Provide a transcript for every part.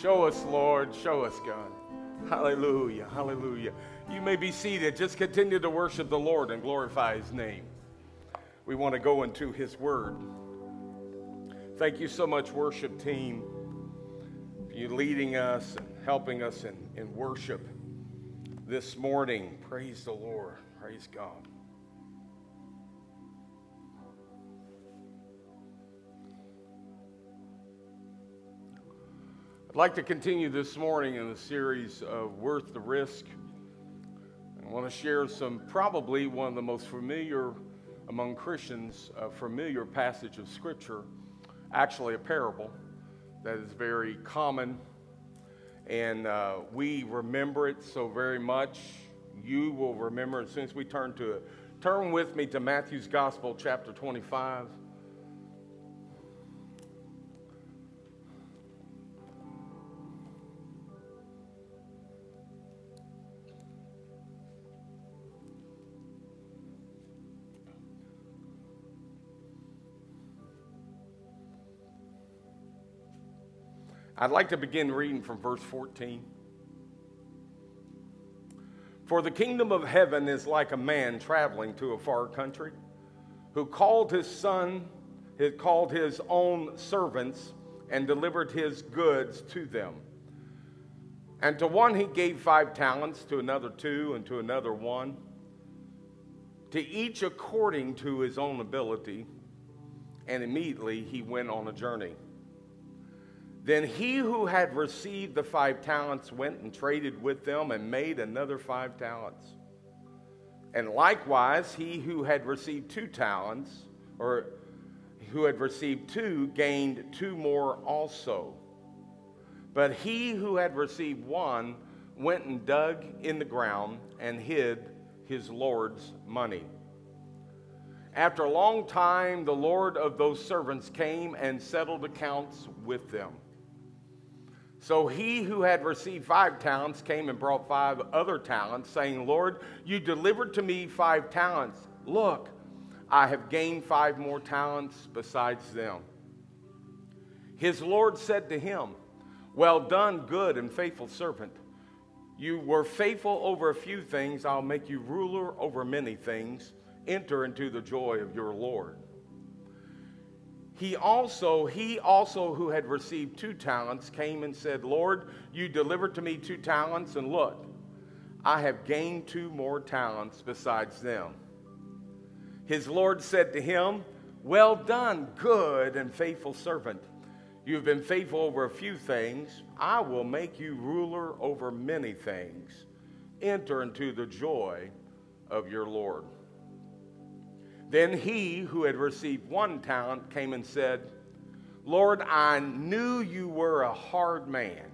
Show us, Lord. Show us, God. Hallelujah. Hallelujah. You may be seated. Just continue to worship the Lord and glorify His name. We want to go into His Word. Thank you so much, worship team, for you leading us and helping us in, in worship this morning. Praise the Lord. Praise God. I'd like to continue this morning in the series of Worth the Risk. I want to share some, probably one of the most familiar among Christians, a familiar passage of Scripture, actually a parable that is very common. And uh, we remember it so very much. You will remember soon as we turn to it. Turn with me to Matthew's Gospel, chapter 25. I'd like to begin reading from verse 14. For the kingdom of heaven is like a man traveling to a far country who called his son, he called his own servants, and delivered his goods to them. And to one he gave five talents, to another two, and to another one, to each according to his own ability. And immediately he went on a journey. Then he who had received the five talents went and traded with them and made another five talents. And likewise, he who had received two talents, or who had received two, gained two more also. But he who had received one went and dug in the ground and hid his Lord's money. After a long time, the Lord of those servants came and settled accounts with them. So he who had received five talents came and brought five other talents, saying, Lord, you delivered to me five talents. Look, I have gained five more talents besides them. His Lord said to him, Well done, good and faithful servant. You were faithful over a few things, I'll make you ruler over many things. Enter into the joy of your Lord he also he also who had received two talents came and said lord you delivered to me two talents and look i have gained two more talents besides them. His lord said to him well done good and faithful servant. You have been faithful over a few things. I will make you ruler over many things. Enter into the joy of your lord then he who had received one talent came and said, Lord, I knew you were a hard man,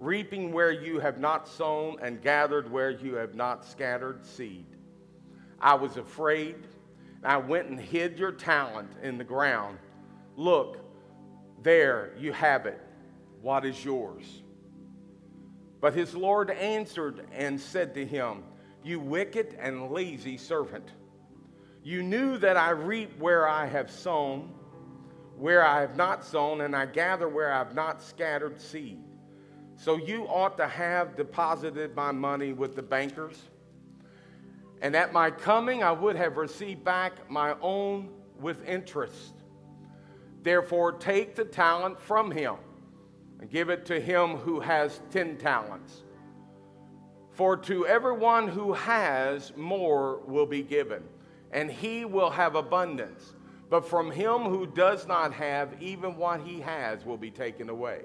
reaping where you have not sown and gathered where you have not scattered seed. I was afraid. I went and hid your talent in the ground. Look, there you have it. What is yours? But his Lord answered and said to him, You wicked and lazy servant. You knew that I reap where I have sown, where I have not sown, and I gather where I have not scattered seed. So you ought to have deposited my money with the bankers. And at my coming, I would have received back my own with interest. Therefore, take the talent from him and give it to him who has ten talents. For to everyone who has, more will be given and he will have abundance. But from him who does not have, even what he has will be taken away.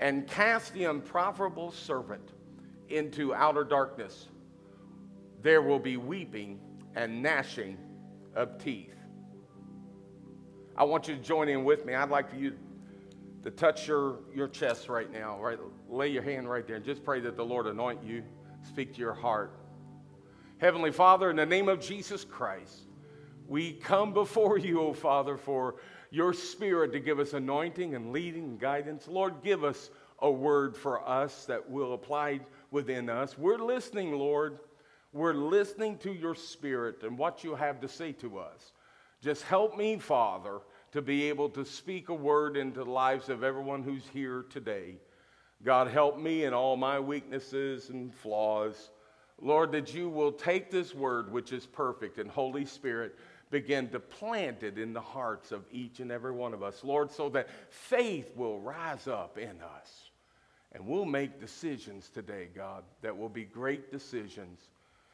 And cast the unprofitable servant into outer darkness. There will be weeping and gnashing of teeth. I want you to join in with me. I'd like for you to touch your, your chest right now, right? Lay your hand right there and just pray that the Lord anoint you, speak to your heart. Heavenly Father, in the name of Jesus Christ, we come before you, O Father, for your Spirit to give us anointing and leading and guidance. Lord, give us a word for us that will apply within us. We're listening, Lord. We're listening to your Spirit and what you have to say to us. Just help me, Father, to be able to speak a word into the lives of everyone who's here today. God, help me in all my weaknesses and flaws. Lord, that you will take this word, which is perfect, and Holy Spirit, begin to plant it in the hearts of each and every one of us, Lord, so that faith will rise up in us. And we'll make decisions today, God, that will be great decisions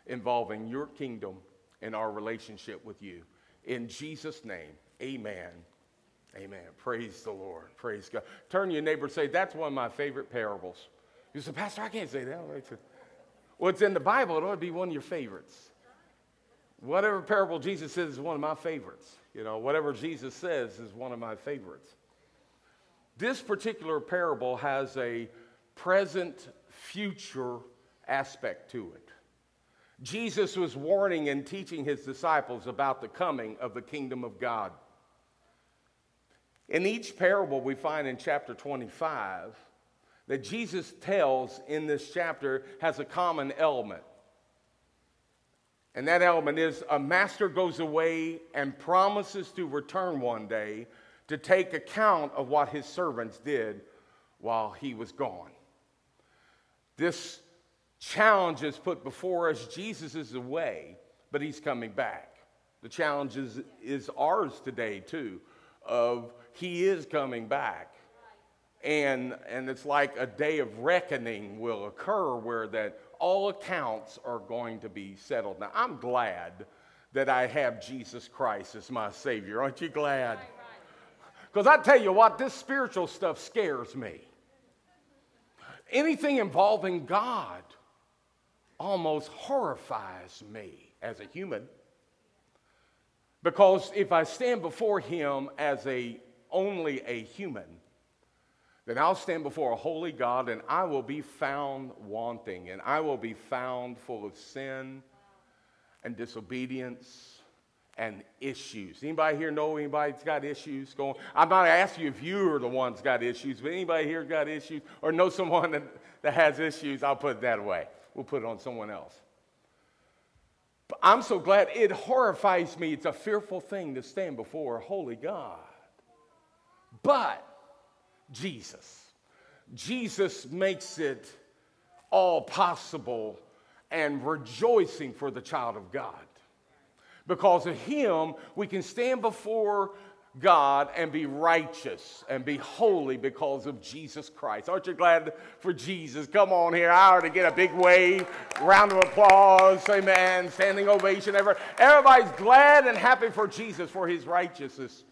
involving your kingdom and our relationship with you. In Jesus' name, amen. Amen. Praise the Lord. Praise God. Turn to your neighbor and say, That's one of my favorite parables. You say, Pastor, I can't say that. It's in the Bible. It ought to be one of your favorites. Whatever parable Jesus says is one of my favorites. You know, whatever Jesus says is one of my favorites. This particular parable has a present future aspect to it. Jesus was warning and teaching his disciples about the coming of the kingdom of God. In each parable we find in chapter 25 that Jesus tells in this chapter has a common element. And that element is a master goes away and promises to return one day to take account of what his servants did while he was gone. This challenge is put before us. Jesus is away, but he's coming back. The challenge is, is ours today, too, of he is coming back. And, and it's like a day of reckoning will occur where that all accounts are going to be settled. Now, I'm glad that I have Jesus Christ as my Savior. Aren't you glad? Because I tell you what, this spiritual stuff scares me. Anything involving God almost horrifies me as a human. Because if I stand before Him as a only a human, then I'll stand before a holy God and I will be found wanting and I will be found full of sin and disobedience and issues. Anybody here know anybody's got issues going? I'm not asking you if you are the ones got issues, but anybody here got issues or know someone that, that has issues? I'll put it that way. We'll put it on someone else. But I'm so glad it horrifies me. It's a fearful thing to stand before a holy God. But Jesus. Jesus makes it all possible and rejoicing for the child of God. Because of him, we can stand before God and be righteous and be holy because of Jesus Christ. Aren't you glad for Jesus? Come on here. I ought to get a big wave, round of applause, amen, standing ovation. Everybody's glad and happy for Jesus for his righteousness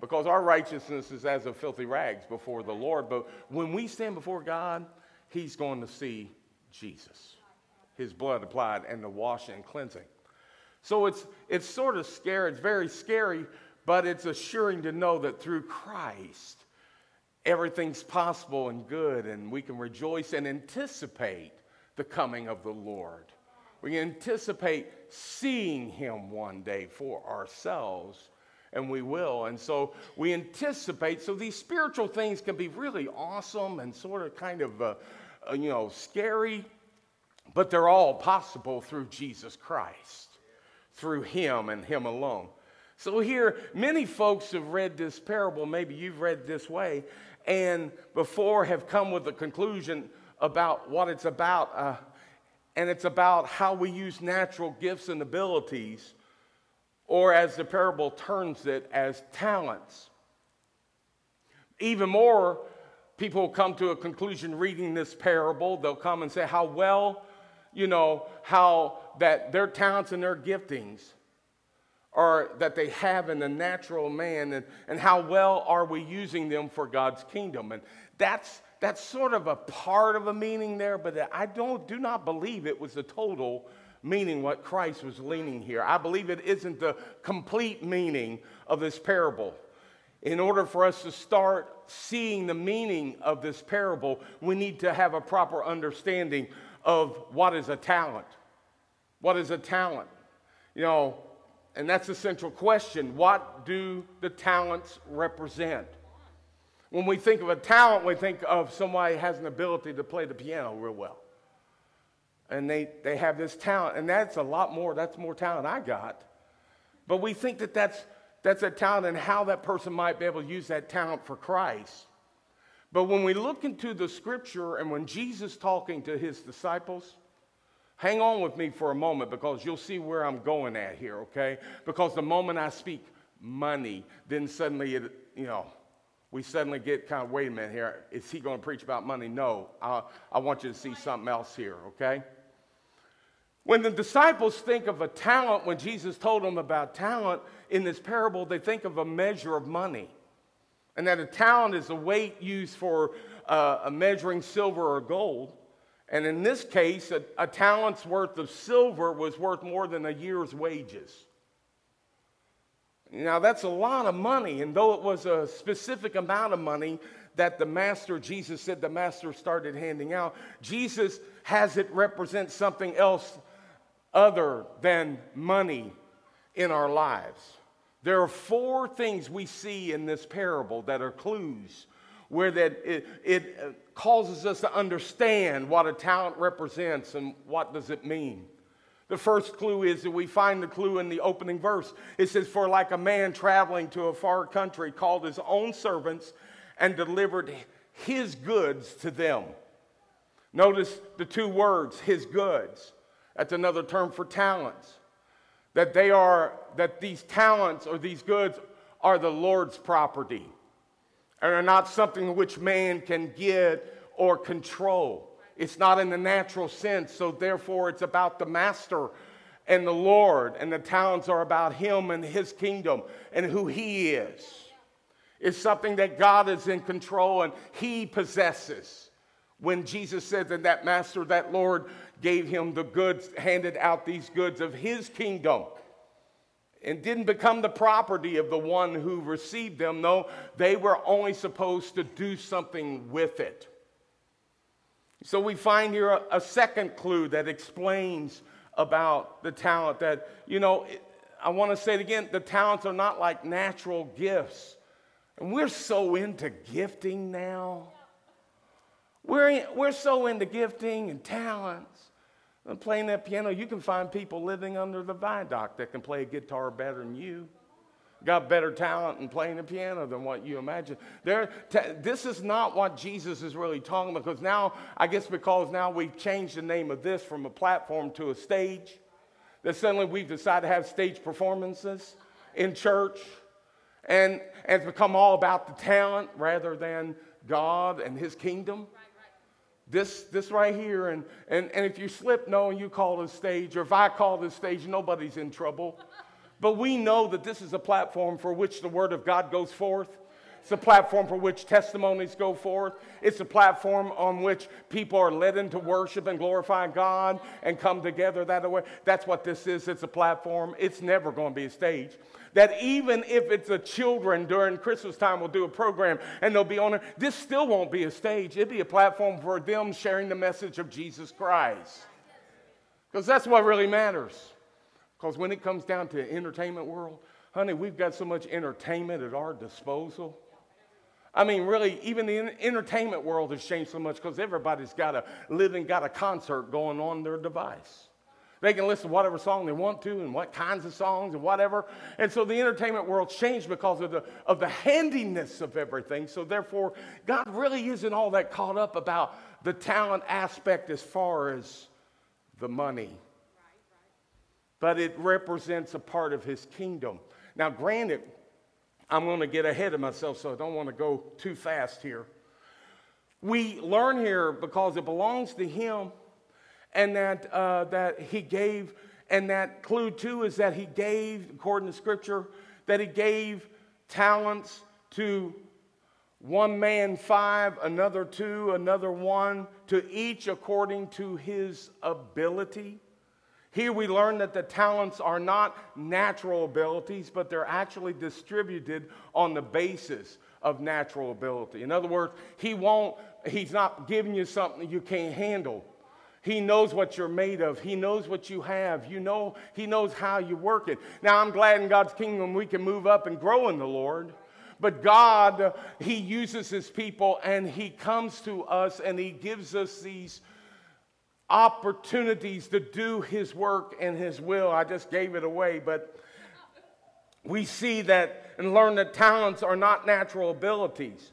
because our righteousness is as of filthy rags before the Lord. But when we stand before God, He's going to see Jesus, His blood applied, and the washing and cleansing. So it's, it's sort of scary. It's very scary, but it's assuring to know that through Christ, everything's possible and good, and we can rejoice and anticipate the coming of the Lord. We anticipate seeing Him one day for ourselves and we will. And so we anticipate. So these spiritual things can be really awesome and sort of kind of, uh, uh, you know, scary, but they're all possible through Jesus Christ, through Him and Him alone. So here, many folks have read this parable. Maybe you've read this way, and before have come with a conclusion about what it's about. Uh, and it's about how we use natural gifts and abilities or as the parable turns it, as talents. Even more, people come to a conclusion reading this parable. They'll come and say how well, you know, how that their talents and their giftings are that they have in the natural man and, and how well are we using them for God's kingdom. And that's that's sort of a part of a meaning there, but I don't do not believe it was the total meaning what Christ was leaning here. I believe it isn't the complete meaning of this parable. In order for us to start seeing the meaning of this parable, we need to have a proper understanding of what is a talent. What is a talent? You know, and that's the central question. What do the talents represent? When we think of a talent, we think of somebody has an ability to play the piano real well and they, they have this talent, and that's a lot more, that's more talent I got. But we think that that's, that's a talent and how that person might be able to use that talent for Christ. But when we look into the scripture and when Jesus talking to his disciples, hang on with me for a moment because you'll see where I'm going at here, okay? Because the moment I speak money, then suddenly it, you know, we suddenly get kind of, wait a minute here, is he going to preach about money? No, I, I want you to see something else here, okay? When the disciples think of a talent, when Jesus told them about talent in this parable, they think of a measure of money. And that a talent is a weight used for uh, measuring silver or gold. And in this case, a, a talent's worth of silver was worth more than a year's wages. Now, that's a lot of money. And though it was a specific amount of money that the master, Jesus said the master started handing out, Jesus has it represent something else other than money in our lives. There are four things we see in this parable that are clues where that it, it uh, causes us to understand what a talent represents and what does it mean. The first clue is that we find the clue in the opening verse. It says, For like a man traveling to a far country called his own servants and delivered his goods to them. Notice the two words, his goods. That's another term for talents. That they are, that these talents or these goods are the Lord's property and are not something which man can get or control. It's not in the natural sense, so therefore it's about the master and the Lord, and the talents are about him and his kingdom and who he is. It's something that God is in control and he possesses. When Jesus said that that master, that Lord, gave him the goods, handed out these goods of his kingdom and didn't become the property of the one who received them. No, they were only supposed to do something with it. So we find here a, a second clue that explains about the talent that, you know, I want to say it again the talents are not like natural gifts. And we're so into gifting now. We're, in, we're so into gifting and talents. And playing that piano, you can find people living under the viaduct that can play a guitar better than you. Got better talent in playing the piano than what you imagine. There, t- this is not what Jesus is really talking about because now, I guess because now we've changed the name of this from a platform to a stage, that suddenly we've decided to have stage performances in church. And, and it's become all about the talent rather than God and His kingdom. This, this right here, and, and, and if you slip, no, and you call the stage, or if I call the stage, nobody's in trouble. But we know that this is a platform for which the Word of God goes forth. It's a platform for which testimonies go forth. It's a platform on which people are led into worship and glorify God and come together that way. That's what this is. It's a platform. It's never going to be a stage that even if it's a children during Christmas time will do a program and they'll be on it, this still won't be a stage. It'll be a platform for them sharing the message of Jesus Christ. Because that's what really matters. Because when it comes down to the entertainment world, honey, we've got so much entertainment at our disposal. I mean, really, even the entertainment world has changed so much because everybody's got a living, got a concert going on their device. They can listen to whatever song they want to and what kinds of songs and whatever. And so the entertainment world changed because of the, of the handiness of everything. So therefore, God really isn't all that caught up about the talent aspect as far as the money. But it represents a part of his kingdom. Now, granted, I'm going to get ahead of myself, so I don't want to go too fast here. We learn here because it belongs to him and that, uh, that he gave, and that clue too is that he gave, according to scripture, that he gave talents to one man five, another two, another one, to each according to his ability. Here we learn that the talents are not natural abilities, but they're actually distributed on the basis of natural ability. In other words, he won't, he's not giving you something you can't handle. He knows what you're made of. He knows what you have. You know, He knows how you work it. Now, I'm glad in God's kingdom we can move up and grow in the Lord. But God, He uses His people and He comes to us and He gives us these opportunities to do His work and His will. I just gave it away, but we see that and learn that talents are not natural abilities,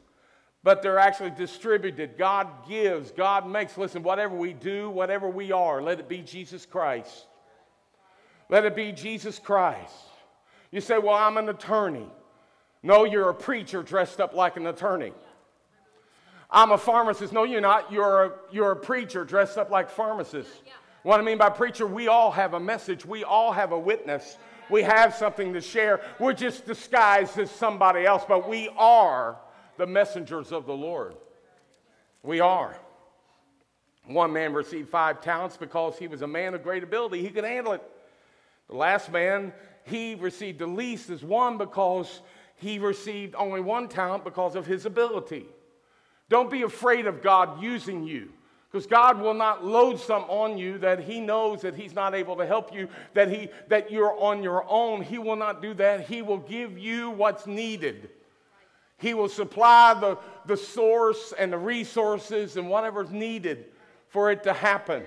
but they're actually distributed. God gives, God makes. Listen, whatever we do, whatever we are, let it be Jesus Christ. Let it be Jesus Christ. You say, Well, I'm an attorney. No, you're a preacher dressed up like an attorney. I'm a pharmacist. No, you're not. You're a, you're a preacher dressed up like pharmacist. What I mean by preacher, we all have a message, we all have a witness, we have something to share. We're just disguised as somebody else, but we are the messengers of the Lord. We are. One man received five talents because he was a man of great ability. He could handle it. The last man, he received the least as one because he received only one talent because of his ability. Don't be afraid of God using you. Because God will not load some on you that He knows that He's not able to help you, that, he, that you're on your own. He will not do that. He will give you what's needed. He will supply the, the source and the resources and whatever's needed for it to happen.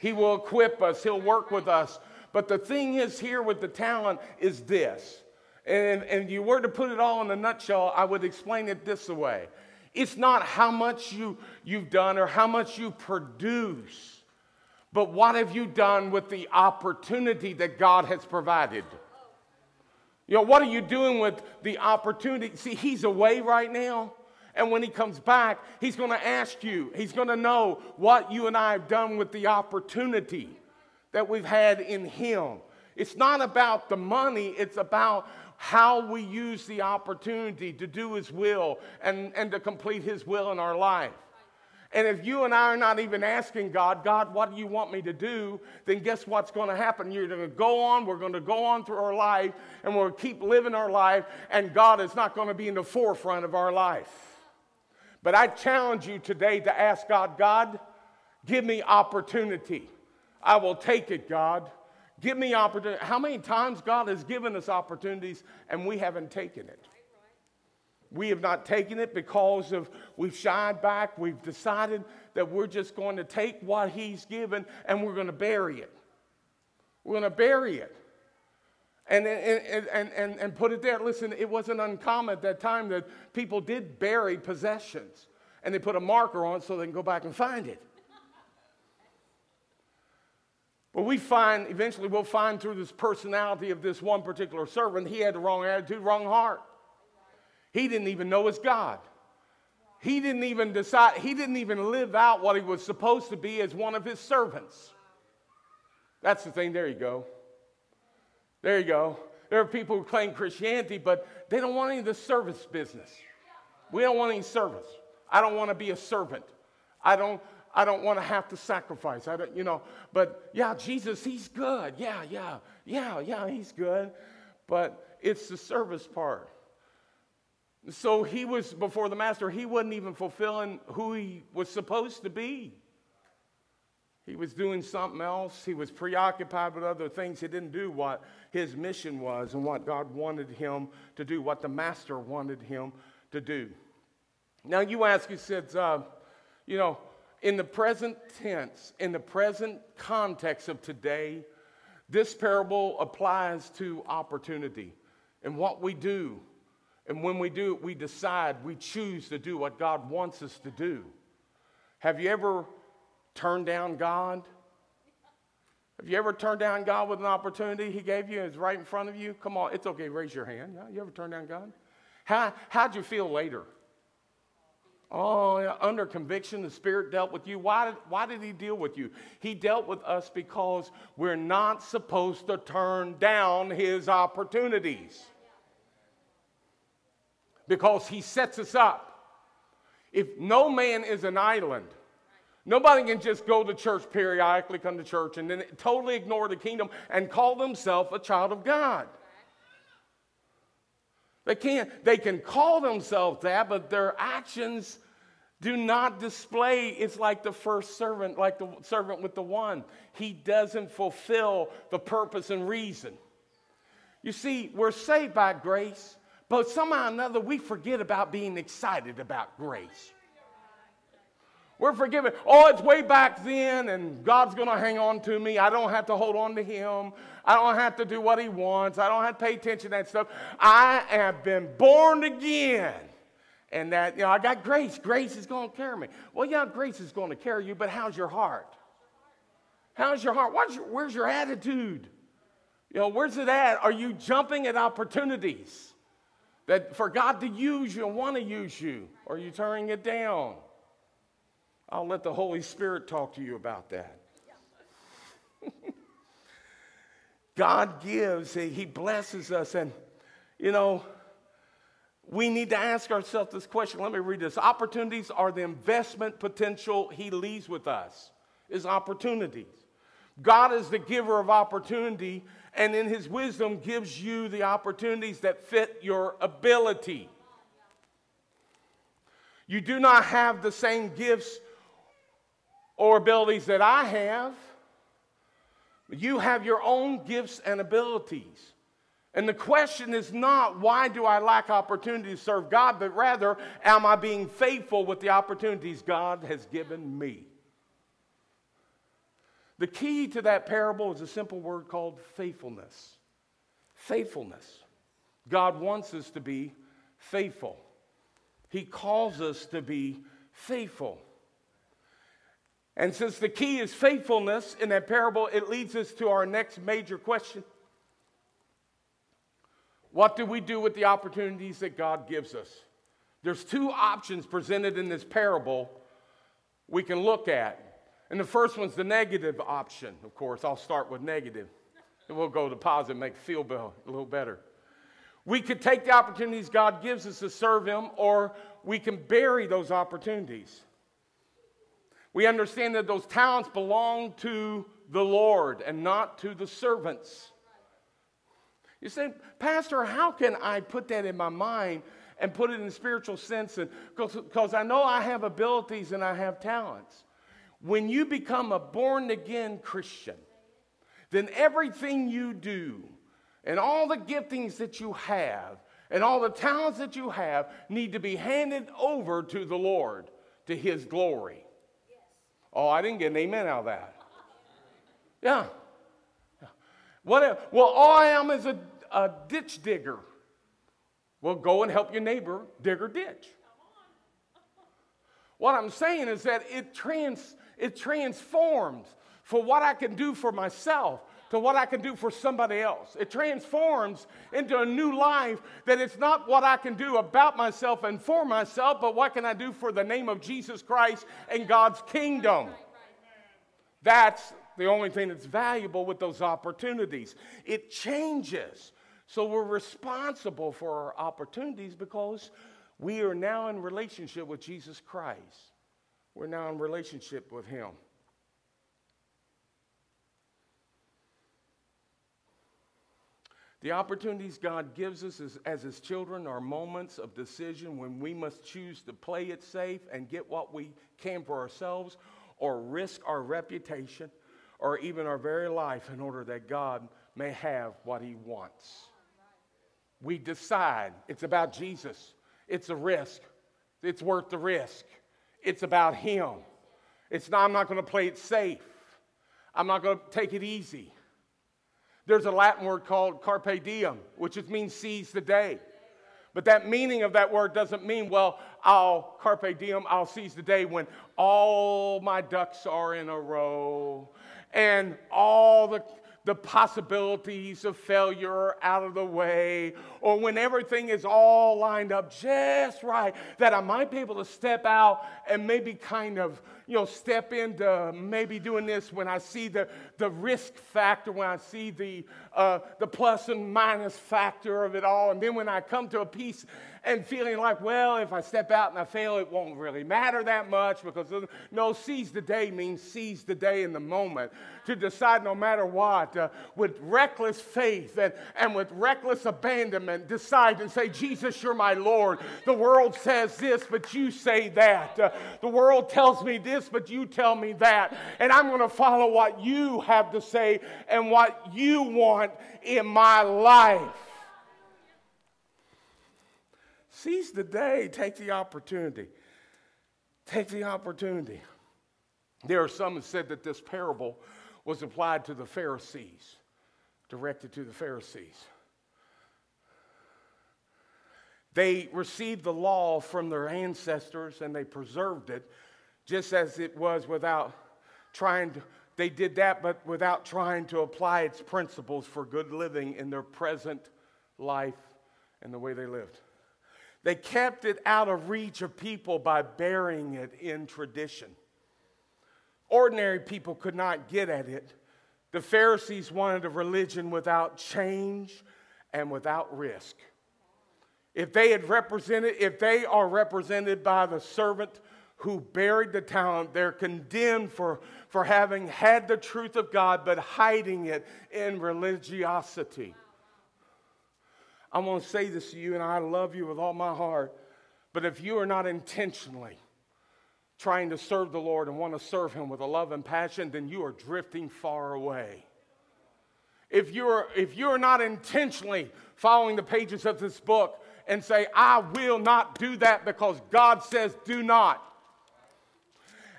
He will equip us, He'll work with us. But the thing is, here with the talent, is this. And, and you were to put it all in a nutshell, I would explain it this way it's not how much you, you've done or how much you produce, but what have you done with the opportunity that God has provided? You know, what are you doing with the opportunity? See, He's away right now. And when he comes back, he's going to ask you, he's going to know what you and I have done with the opportunity that we've had in him. It's not about the money, it's about how we use the opportunity to do His will and, and to complete His will in our life. And if you and I are not even asking God, God, what do you want me to do? Then guess what's going to happen? You're going to go on, we're going to go on through our life, and we'll keep living our life, and God is not going to be in the forefront of our life. But I challenge you today to ask God, God, give me opportunity. I will take it, God. Give me opportunity. How many times God has given us opportunities and we haven't taken it? We have not taken it because of we've shied back. We've decided that we're just going to take what He's given and we're going to bury it. We're going to bury it. And, and, and, and, and put it there. Listen, it wasn't uncommon at that time that people did bury possessions and they put a marker on it so they can go back and find it. But we find, eventually, we'll find through this personality of this one particular servant, he had the wrong attitude, wrong heart. He didn't even know his God. He didn't even decide, he didn't even live out what he was supposed to be as one of his servants. That's the thing. There you go. There you go. There are people who claim Christianity, but they don't want any of the service business. We don't want any service. I don't want to be a servant. I don't, I don't want to have to sacrifice. I don't, you know, but yeah, Jesus, he's good. Yeah, yeah, yeah, yeah, he's good. But it's the service part. So he was before the master, he wasn't even fulfilling who he was supposed to be. He was doing something else. He was preoccupied with other things. He didn't do what his mission was and what God wanted him to do, what the master wanted him to do. Now, you ask, said, uh, you know, in the present tense, in the present context of today, this parable applies to opportunity and what we do. And when we do it, we decide, we choose to do what God wants us to do. Have you ever turned down God? Have you ever turned down God with an opportunity He gave you? and It's right in front of you. Come on, it's okay, raise your hand. You ever turned down God? How, how'd you feel later? Oh, under conviction, the Spirit dealt with you. Why did, why did He deal with you? He dealt with us because we're not supposed to turn down His opportunities. Because He sets us up. If no man is an island, nobody can just go to church periodically, come to church, and then totally ignore the kingdom and call themselves a child of God. They can't, they can call themselves that, but their actions do not display. It's like the first servant, like the servant with the one. He doesn't fulfill the purpose and reason. You see, we're saved by grace, but somehow or another we forget about being excited about grace. We're forgiven. Oh, it's way back then, and God's going to hang on to me. I don't have to hold on to Him. I don't have to do what He wants. I don't have to pay attention to that stuff. I have been born again. And that, you know, I got grace. Grace is going to carry me. Well, yeah, grace is going to carry you, but how's your heart? How's your heart? Your, where's your attitude? You know, where's it at? Are you jumping at opportunities that for God to use you and want to use you? Or are you turning it down? I'll let the Holy Spirit talk to you about that. God gives, He blesses us, and you know, we need to ask ourselves this question. Let me read this. Opportunities are the investment potential He leaves with us, is opportunities. God is the giver of opportunity, and in His wisdom gives you the opportunities that fit your ability. You do not have the same gifts or abilities that I have. You have your own gifts and abilities. And the question is not why do I lack opportunity to serve God, but rather, am I being faithful with the opportunities God has given me? The key to that parable is a simple word called faithfulness. Faithfulness. God wants us to be faithful, He calls us to be faithful. And since the key is faithfulness in that parable, it leads us to our next major question. What do we do with the opportunities that God gives us? There's two options presented in this parable we can look at. And the first one's the negative option, of course. I'll start with negative, and we'll go to positive, make feel a little better. We could take the opportunities God gives us to serve Him, or we can bury those opportunities. We understand that those talents belong to the Lord and not to the servants. You say, Pastor, how can I put that in my mind and put it in spiritual sense? Because I know I have abilities and I have talents. When you become a born again Christian, then everything you do and all the giftings that you have and all the talents that you have need to be handed over to the Lord to his glory. Oh, I didn't get an amen out of that. Yeah. What, well, all I am is a, a ditch digger. Well, go and help your neighbor dig her ditch. What I'm saying is that it, trans, it transforms for what I can do for myself to what I can do for somebody else. It transforms into a new life that it's not what I can do about myself and for myself, but what can I do for the name of Jesus Christ and God's kingdom. That's the only thing that's valuable with those opportunities. It changes. So we're responsible for our opportunities because we are now in relationship with Jesus Christ. We're now in relationship with Him. The opportunities God gives us as, as, His children are moments of decision when we must choose to play it safe and get what we can for ourselves or risk our reputation or even our very life in order that God may have what He wants. We decide it's about Jesus, it's a risk, it's worth the risk, it's about Him. It's not, I'm not going to play it safe, I'm not going to take it easy. There's a Latin word called carpe diem, which means seize the day. But that meaning of that word doesn't mean, well, I'll carpe diem, I'll seize the day when all my ducks are in a row and all the the possibilities of failure are out of the way, or when everything is all lined up just right, that I might be able to step out and maybe kind of, you know, step into maybe doing this when I see the, the risk factor, when I see the, uh, the plus and minus factor of it all. And then when I come to a piece and feeling like, well, if I step out and I fail, it won't really matter that much because no, seize the day means seize the day in the moment. To decide no matter what, uh, with reckless faith and, and with reckless abandonment, decide and say, Jesus, you're my Lord. The world says this, but you say that. Uh, the world tells me this, but you tell me that. And I'm going to follow what you have to say and what you want in my life. Seize the day, take the opportunity. Take the opportunity. There are some who said that this parable was applied to the Pharisees, directed to the Pharisees. They received the law from their ancestors and they preserved it just as it was without trying to, they did that, but without trying to apply its principles for good living in their present life and the way they lived. They kept it out of reach of people by burying it in tradition. Ordinary people could not get at it. The Pharisees wanted a religion without change and without risk. If they had represented, if they are represented by the servant who buried the talent, they're condemned for, for having had the truth of God but hiding it in religiosity. I want to say this to you, and I love you with all my heart. But if you are not intentionally trying to serve the Lord and want to serve Him with a love and passion, then you are drifting far away. If you're, if you're not intentionally following the pages of this book and say, I will not do that because God says do not.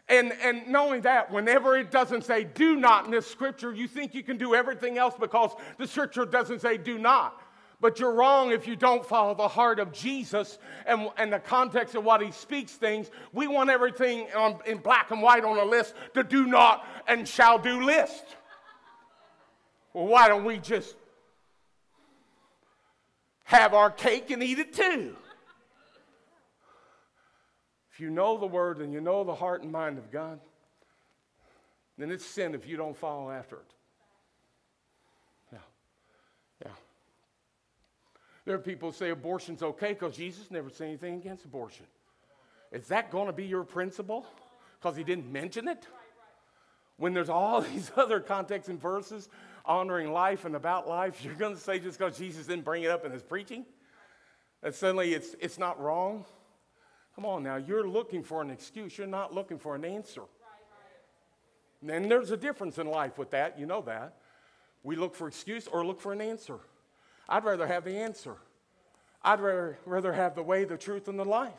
And, and not only that, whenever it doesn't say do not in this scripture, you think you can do everything else because the scripture doesn't say do not. But you're wrong if you don't follow the heart of Jesus and, and the context of what he speaks things. We want everything on, in black and white on a list, the do not and shall do list. Well, why don't we just have our cake and eat it too? If you know the word and you know the heart and mind of God, then it's sin if you don't follow after it. There are people who say abortion's okay because Jesus never said anything against abortion. Is that going to be your principle? Because he didn't mention it? When there's all these other contexts and verses honoring life and about life, you're going to say just because Jesus didn't bring it up in his preaching, that suddenly it's, it's not wrong? Come on now, you're looking for an excuse, you're not looking for an answer. And there's a difference in life with that, you know that. We look for excuse or look for an answer. I'd rather have the answer. I'd rather, rather have the way, the truth, and the life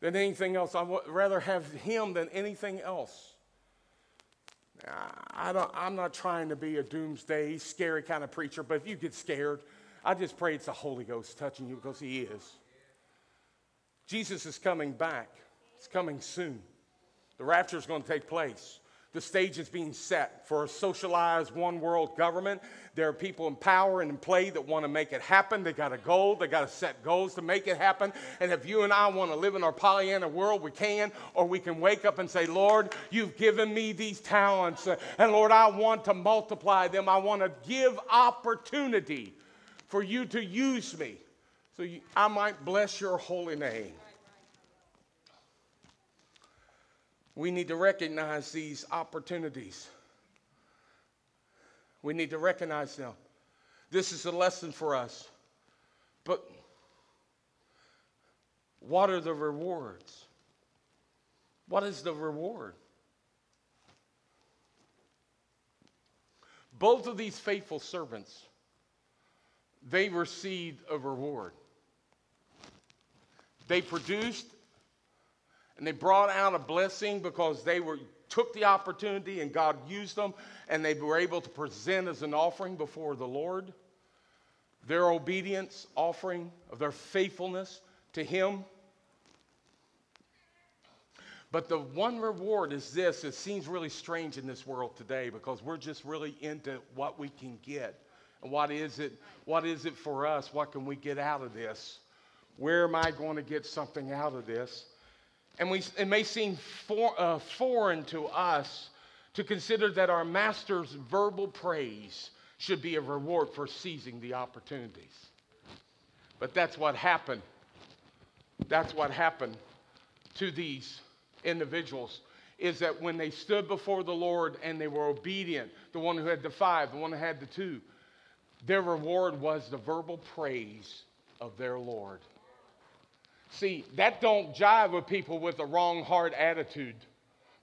than anything else. I'd rather have Him than anything else. I don't, I'm not trying to be a doomsday, scary kind of preacher, but if you get scared, I just pray it's the Holy Ghost touching you because He is. Jesus is coming back, it's coming soon. The rapture is going to take place. The stage is being set for a socialized one world government. There are people in power and in play that want to make it happen. They got a goal, they got to set goals to make it happen. And if you and I want to live in our Pollyanna world, we can, or we can wake up and say, Lord, you've given me these talents, uh, and Lord, I want to multiply them. I want to give opportunity for you to use me so you, I might bless your holy name. We need to recognize these opportunities. We need to recognize them. This is a lesson for us. But what are the rewards? What is the reward? Both of these faithful servants, they received a reward. They produced and they brought out a blessing because they were took the opportunity and God used them and they were able to present as an offering before the Lord. Their obedience offering of their faithfulness to him. But the one reward is this it seems really strange in this world today because we're just really into what we can get. And what is it what is it for us? What can we get out of this? Where am i going to get something out of this and we, it may seem for, uh, foreign to us to consider that our master's verbal praise should be a reward for seizing the opportunities. But that's what happened. That's what happened to these individuals is that when they stood before the Lord and they were obedient, the one who had the five, the one who had the two, their reward was the verbal praise of their Lord. See, that don't jive with people with a wrong heart attitude.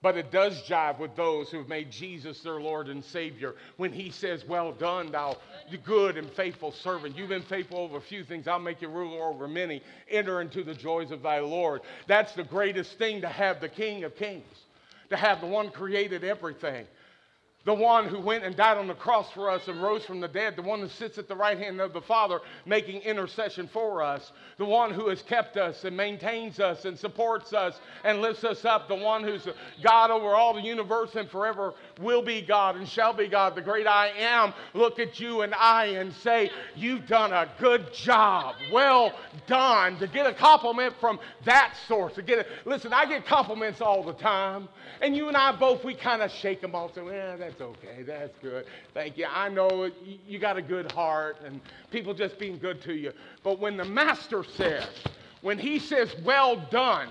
But it does jive with those who have made Jesus their Lord and Savior when He says, Well done, thou good and faithful servant. You've been faithful over a few things, I'll make you ruler over many. Enter into the joys of thy Lord. That's the greatest thing to have the King of Kings, to have the one created everything the one who went and died on the cross for us and rose from the dead, the one who sits at the right hand of the Father making intercession for us, the one who has kept us and maintains us and supports us and lifts us up, the one who's God over all the universe and forever will be God and shall be God, the great I am, look at you and I and say, You've done a good job. Well done. To get a compliment from that source, to get it. Listen, I get compliments all the time. And you and I both, we kind of shake them off. That's okay. That's good. Thank you. I know you got a good heart and people just being good to you. But when the master says, when he says, well done,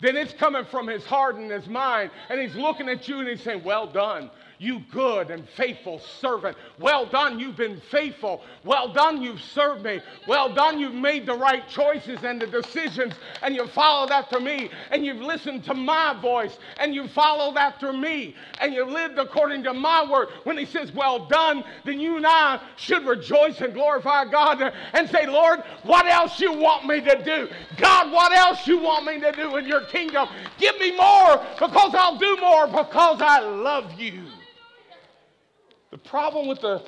then it's coming from his heart and his mind. And he's looking at you and he's saying, well done you good and faithful servant. Well done, you've been faithful. Well done, you've served me. Well done, you've made the right choices and the decisions, and you've followed after me, and you've listened to my voice, and you've followed after me, and you've lived according to my word. When he says, Well done, then you and I should rejoice and glorify God and say, Lord, what else you want me to do? God, what else you want me to do in your kingdom? Give me more because I'll do more because I love you. The problem with the,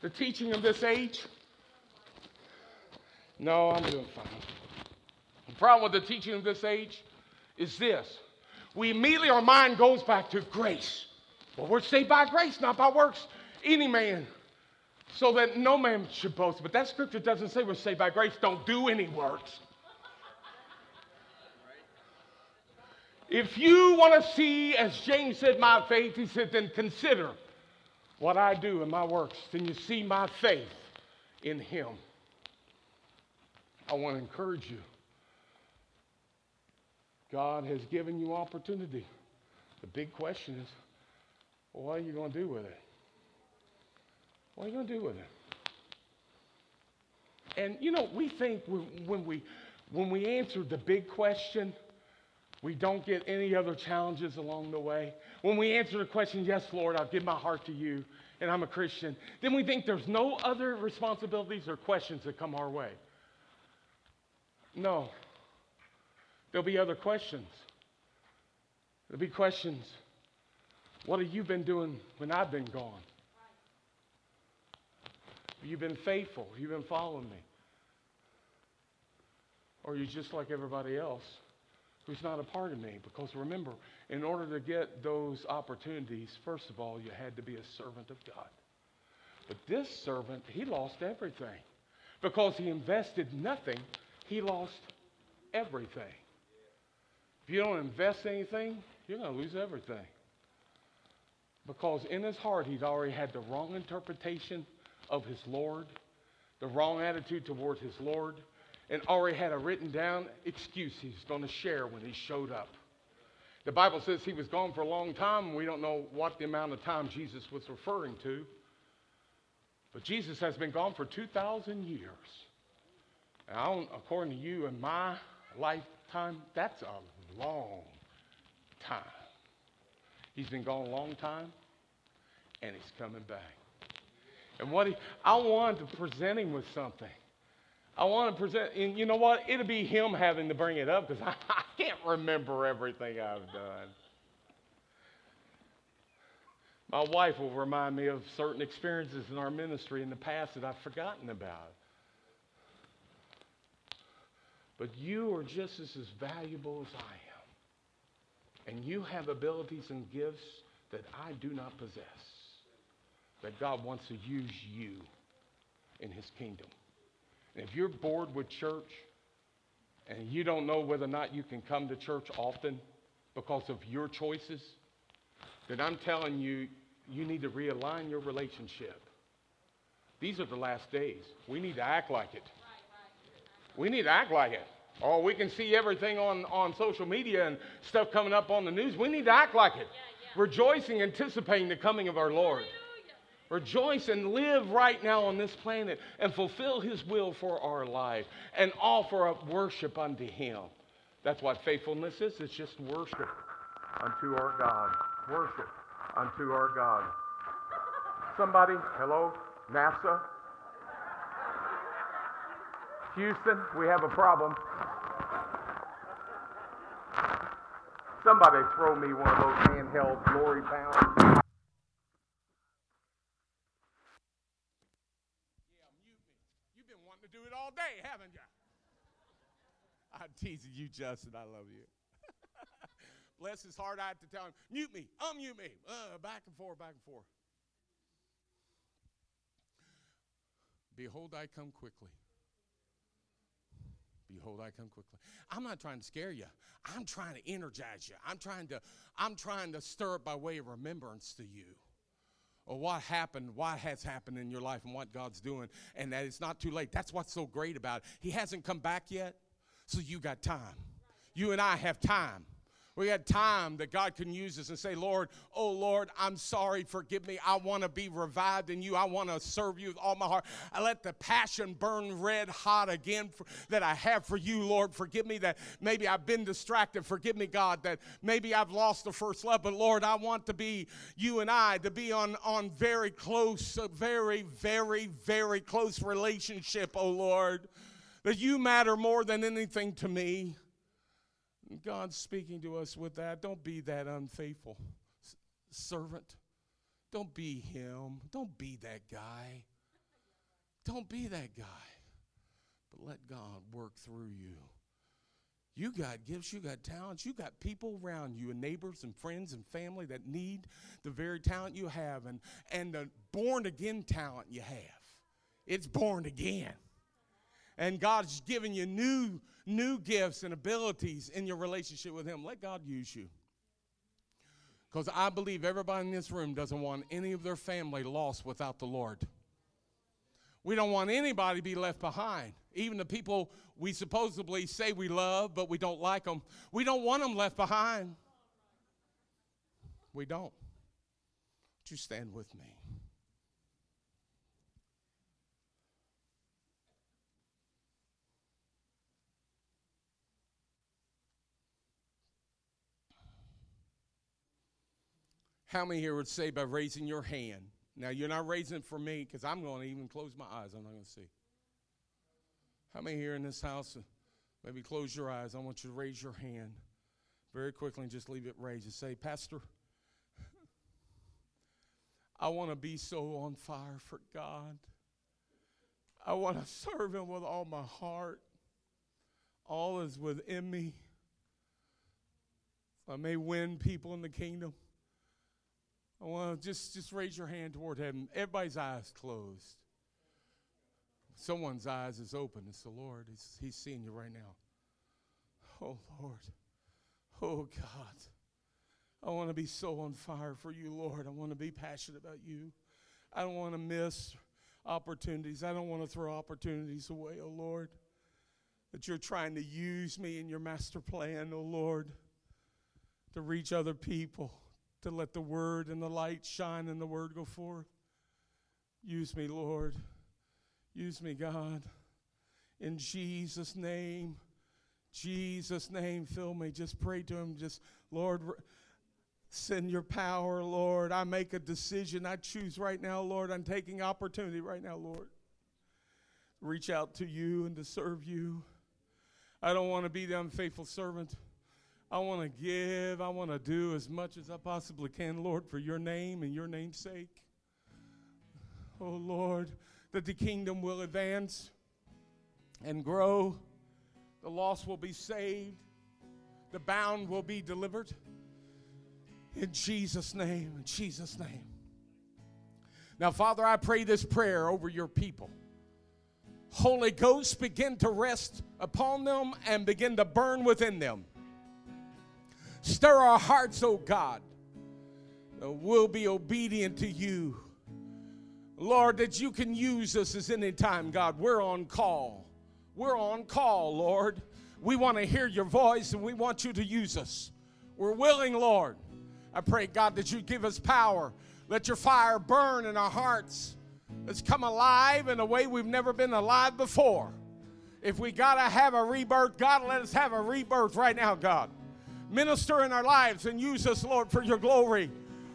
the teaching of this age, no, I'm doing fine. The problem with the teaching of this age is this. We immediately, our mind goes back to grace. Well, we're saved by grace, not by works. Any man, so that no man should boast. But that scripture doesn't say we're saved by grace. Don't do any works. If you want to see, as James said, my faith, he said, then consider what I do in my works, then you see my faith in Him. I want to encourage you. God has given you opportunity. The big question is, well, what are you going to do with it? What are you going to do with it? And you know, we think when we when we answer the big question, we don't get any other challenges along the way. When we answer the question, Yes, Lord, I'll give my heart to you and I'm a Christian, then we think there's no other responsibilities or questions that come our way. No. There'll be other questions. There'll be questions. What have you been doing when I've been gone? Have you been faithful? Have you been following me? Or are you just like everybody else? Who's not a part of me. Because remember, in order to get those opportunities, first of all, you had to be a servant of God. But this servant, he lost everything. Because he invested nothing, he lost everything. If you don't invest anything, you're going to lose everything. Because in his heart, he'd already had the wrong interpretation of his Lord, the wrong attitude towards his Lord, and already had a written down excuse he's going to share when he showed up. The Bible says he was gone for a long time, we don't know what the amount of time Jesus was referring to. But Jesus has been gone for 2,000 years. And according to you and my lifetime, that's a long time. He's been gone a long time, and he's coming back. And what he, I wanted to present him with something. I want to present, and you know what? It'll be him having to bring it up because I, I can't remember everything I've done. My wife will remind me of certain experiences in our ministry in the past that I've forgotten about. But you are just as, as valuable as I am. And you have abilities and gifts that I do not possess. That God wants to use you in his kingdom. If you're bored with church and you don't know whether or not you can come to church often because of your choices, then I'm telling you, you need to realign your relationship. These are the last days. We need to act like it. We need to act like it. Or oh, we can see everything on, on social media and stuff coming up on the news. We need to act like it. Yeah, yeah. Rejoicing, anticipating the coming of our Lord. Rejoice and live right now on this planet and fulfill His will for our life and offer up worship unto Him. That's what faithfulness is. It's just worship. unto our God. Worship unto our God. Somebody, hello, NASA? Houston, we have a problem. Somebody throw me one of those handheld glory pounds. Yeah, mute me. You've been wanting to do it all day, haven't you? I'm teasing you, Justin. I love you. Bless his heart. I had to tell him, mute me, unmute me. Uh, back and forth, back and forth. Behold, I come quickly. Behold, I come quickly. I'm not trying to scare you. I'm trying to energize you. I'm trying to, I'm trying to stir up by way of remembrance to you. What happened, what has happened in your life and what God's doing, and that it's not too late. That's what's so great about it. He hasn't come back yet, so you got time. You and I have time. We had time that God can use us and say, Lord, oh Lord, I'm sorry, forgive me. I want to be revived in you. I want to serve you with all my heart. I let the passion burn red hot again for, that I have for you, Lord. Forgive me that maybe I've been distracted. Forgive me, God, that maybe I've lost the first love. But Lord, I want to be you and I to be on, on very close, very, very, very close relationship, oh Lord. That you matter more than anything to me. God's speaking to us with that. Don't be that unfaithful s- servant. Don't be him. Don't be that guy. Don't be that guy. But let God work through you. You got gifts, you got talents, you got people around you, and neighbors and friends and family that need the very talent you have and, and the born again talent you have. It's born again. And God's given you new new gifts and abilities in your relationship with Him. Let God use you. Because I believe everybody in this room doesn't want any of their family lost without the Lord. We don't want anybody to be left behind. Even the people we supposedly say we love, but we don't like them. We don't want them left behind. We don't. Would you stand with me? How many here would say by raising your hand? Now, you're not raising for me because I'm going to even close my eyes. I'm not going to see. How many here in this house, maybe close your eyes? I want you to raise your hand very quickly and just leave it raised and say, Pastor, I want to be so on fire for God. I want to serve Him with all my heart. All is within me. I may win people in the kingdom. I want to just, just raise your hand toward heaven. Everybody's eyes closed. Someone's eyes is open. It's the Lord. He's, he's seeing you right now. Oh, Lord. Oh, God. I want to be so on fire for you, Lord. I want to be passionate about you. I don't want to miss opportunities. I don't want to throw opportunities away, oh, Lord. That you're trying to use me in your master plan, oh, Lord, to reach other people to let the word and the light shine and the word go forth. Use me, Lord. Use me, God. In Jesus' name, Jesus' name, fill me. Just pray to Him. Just, Lord, send your power, Lord. I make a decision. I choose right now, Lord. I'm taking opportunity right now, Lord. Reach out to you and to serve you. I don't want to be the unfaithful servant. I want to give. I want to do as much as I possibly can, Lord, for your name and your name's sake. Oh, Lord, that the kingdom will advance and grow. The lost will be saved. The bound will be delivered. In Jesus' name, in Jesus' name. Now, Father, I pray this prayer over your people. Holy Ghost, begin to rest upon them and begin to burn within them. Stir our hearts, oh God. We'll be obedient to you. Lord, that you can use us as any time, God. We're on call. We're on call, Lord. We want to hear your voice and we want you to use us. We're willing, Lord. I pray, God, that you give us power. Let your fire burn in our hearts. Let's come alive in a way we've never been alive before. If we got to have a rebirth, God, let us have a rebirth right now, God. Minister in our lives and use us, Lord, for your glory.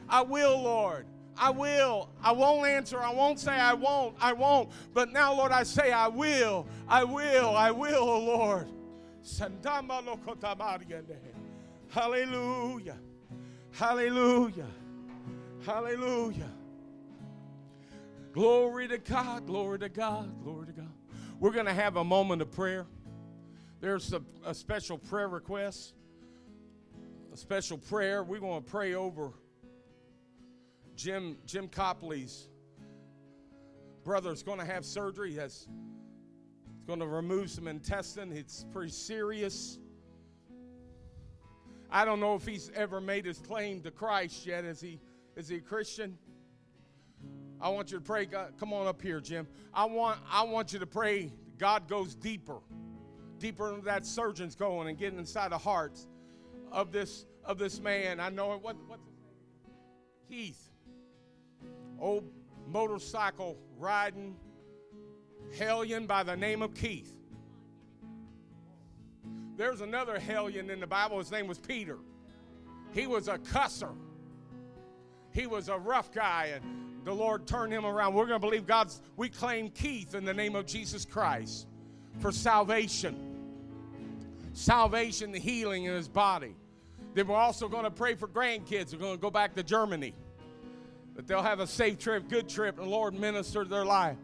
I will, Lord. I will. I won't answer. I won't say I won't. I won't. But now, Lord, I say I will. I will. I will, oh Lord. Hallelujah. Hallelujah. Hallelujah. Glory to God. Glory to God. Glory to God. We're going to have a moment of prayer. There's a, a special prayer request, special prayer. We're going to pray over Jim Jim Copley's brother's going to have surgery. He's going to remove some intestine. It's pretty serious. I don't know if he's ever made his claim to Christ yet. Is he is he a Christian? I want you to pray. God, come on up here, Jim. I want I want you to pray. God goes deeper, deeper than that surgeon's going and getting inside the hearts of this of this man. I know what what's his name? Keith old motorcycle riding hellion by the name of Keith. There's another hellion in the Bible. His name was Peter. He was a cusser. He was a rough guy, and the Lord turned him around. We're going to believe God's. We claim Keith in the name of Jesus Christ for salvation. Salvation, the healing in his body. Then we're also going to pray for grandkids. We're going to go back to Germany that they'll have a safe trip, good trip, and the Lord minister their life.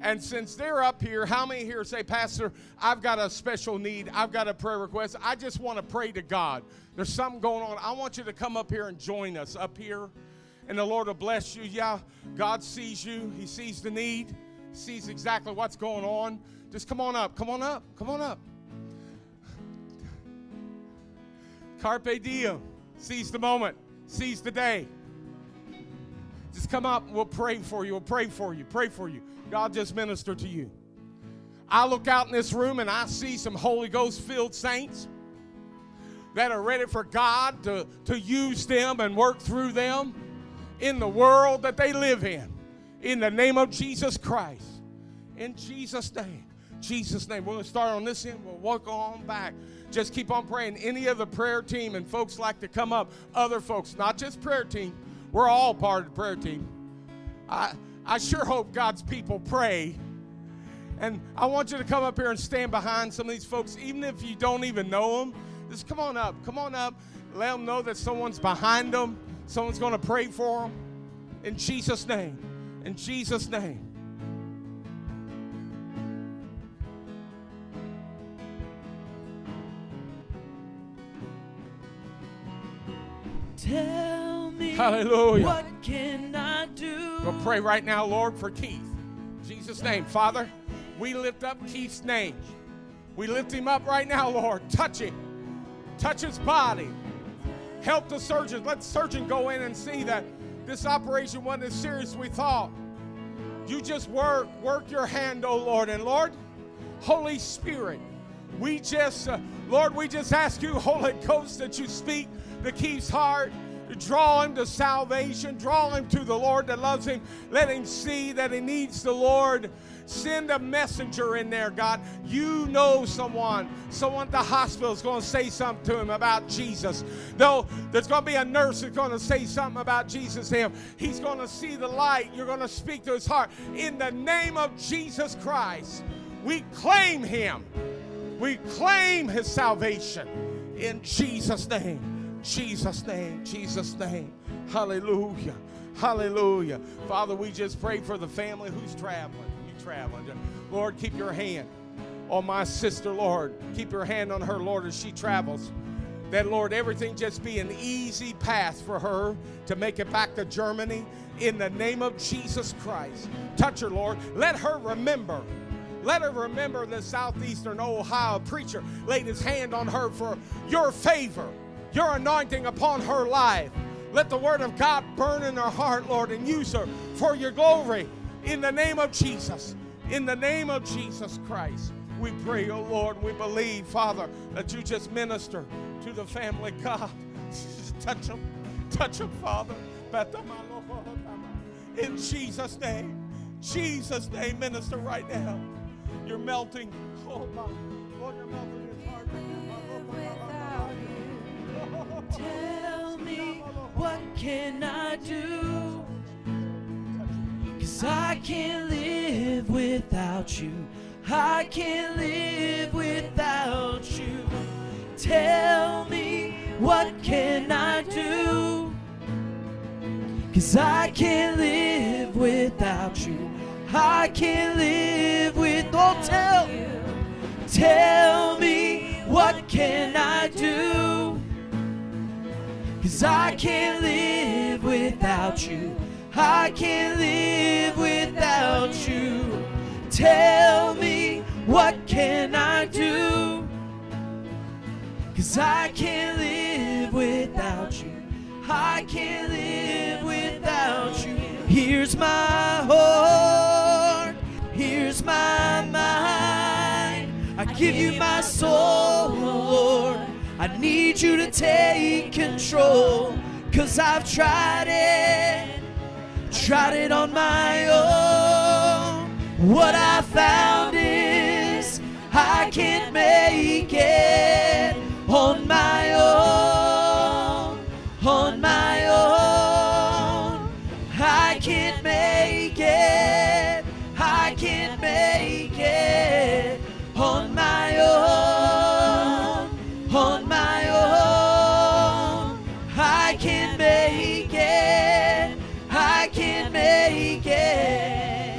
And since they're up here, how many here say, Pastor, I've got a special need, I've got a prayer request, I just want to pray to God. There's something going on. I want you to come up here and join us up here, and the Lord will bless you. Yeah, God sees you, He sees the need, sees exactly what's going on. Just come on up, come on up, come on up. Carpe diem, seize the moment, seize the day. Just come up. We'll pray for you. We'll pray for you. Pray for you. God just minister to you. I look out in this room and I see some Holy Ghost filled saints that are ready for God to, to use them and work through them in the world that they live in. In the name of Jesus Christ. In Jesus' name. Jesus' name. We're going to start on this end. We'll walk on back. Just keep on praying. Any other prayer team and folks like to come up, other folks, not just prayer team, we're all part of the prayer team. I, I sure hope God's people pray. And I want you to come up here and stand behind some of these folks, even if you don't even know them. Just come on up. Come on up. Let them know that someone's behind them. Someone's going to pray for them. In Jesus' name. In Jesus' name. Tell me Hallelujah. What can I do? We'll pray right now, Lord, for Keith. In Jesus' name. Father, we lift up Keith's name. We lift him up right now, Lord. Touch him. Touch his body. Help the surgeon. Let the surgeon go in and see that this operation wasn't as serious as we thought. You just work, work your hand, oh Lord. And Lord, Holy Spirit, we just, uh, Lord, we just ask you, Holy Ghost, that you speak to Keith's heart draw him to salvation, draw him to the Lord that loves him. Let him see that he needs the Lord. Send a messenger in there, God. You know someone. Someone at the hospital is going to say something to him about Jesus. Though there's going to be a nurse that's going to say something about Jesus to him. He's going to see the light. You're going to speak to his heart. In the name of Jesus Christ, we claim him. We claim his salvation. In Jesus' name. Jesus' name, Jesus' name. Hallelujah. Hallelujah. Father, we just pray for the family who's traveling. You traveling. Lord, keep your hand on my sister, Lord. Keep your hand on her, Lord, as she travels. That, Lord, everything just be an easy path for her to make it back to Germany in the name of Jesus Christ. Touch her, Lord. Let her remember. Let her remember the southeastern Ohio preacher laid his hand on her for your favor your anointing upon her life. Let the word of God burn in her heart, Lord, and use her for your glory. In the name of Jesus, in the name of Jesus Christ, we pray, oh Lord, we believe, Father, that you just minister to the family. God, touch them, touch them, Father. In Jesus' name, Jesus' name, minister right now. You're melting. Oh my, Lord, you're melting his what can I do? Cause I can't live without you. I can't live without you. Tell me what can I do? Cause I can't live without you. I can't live with oh tell tell me what can I do? Cause I can't live without you. I can't live without you. Tell me what can I do? Cause I can't live without you. I can't live without you. Here's my heart. Here's my mind. I give you my soul, Lord. I need you to take control. Cause I've tried it, tried it on my own. What I found is I can't make it on my own,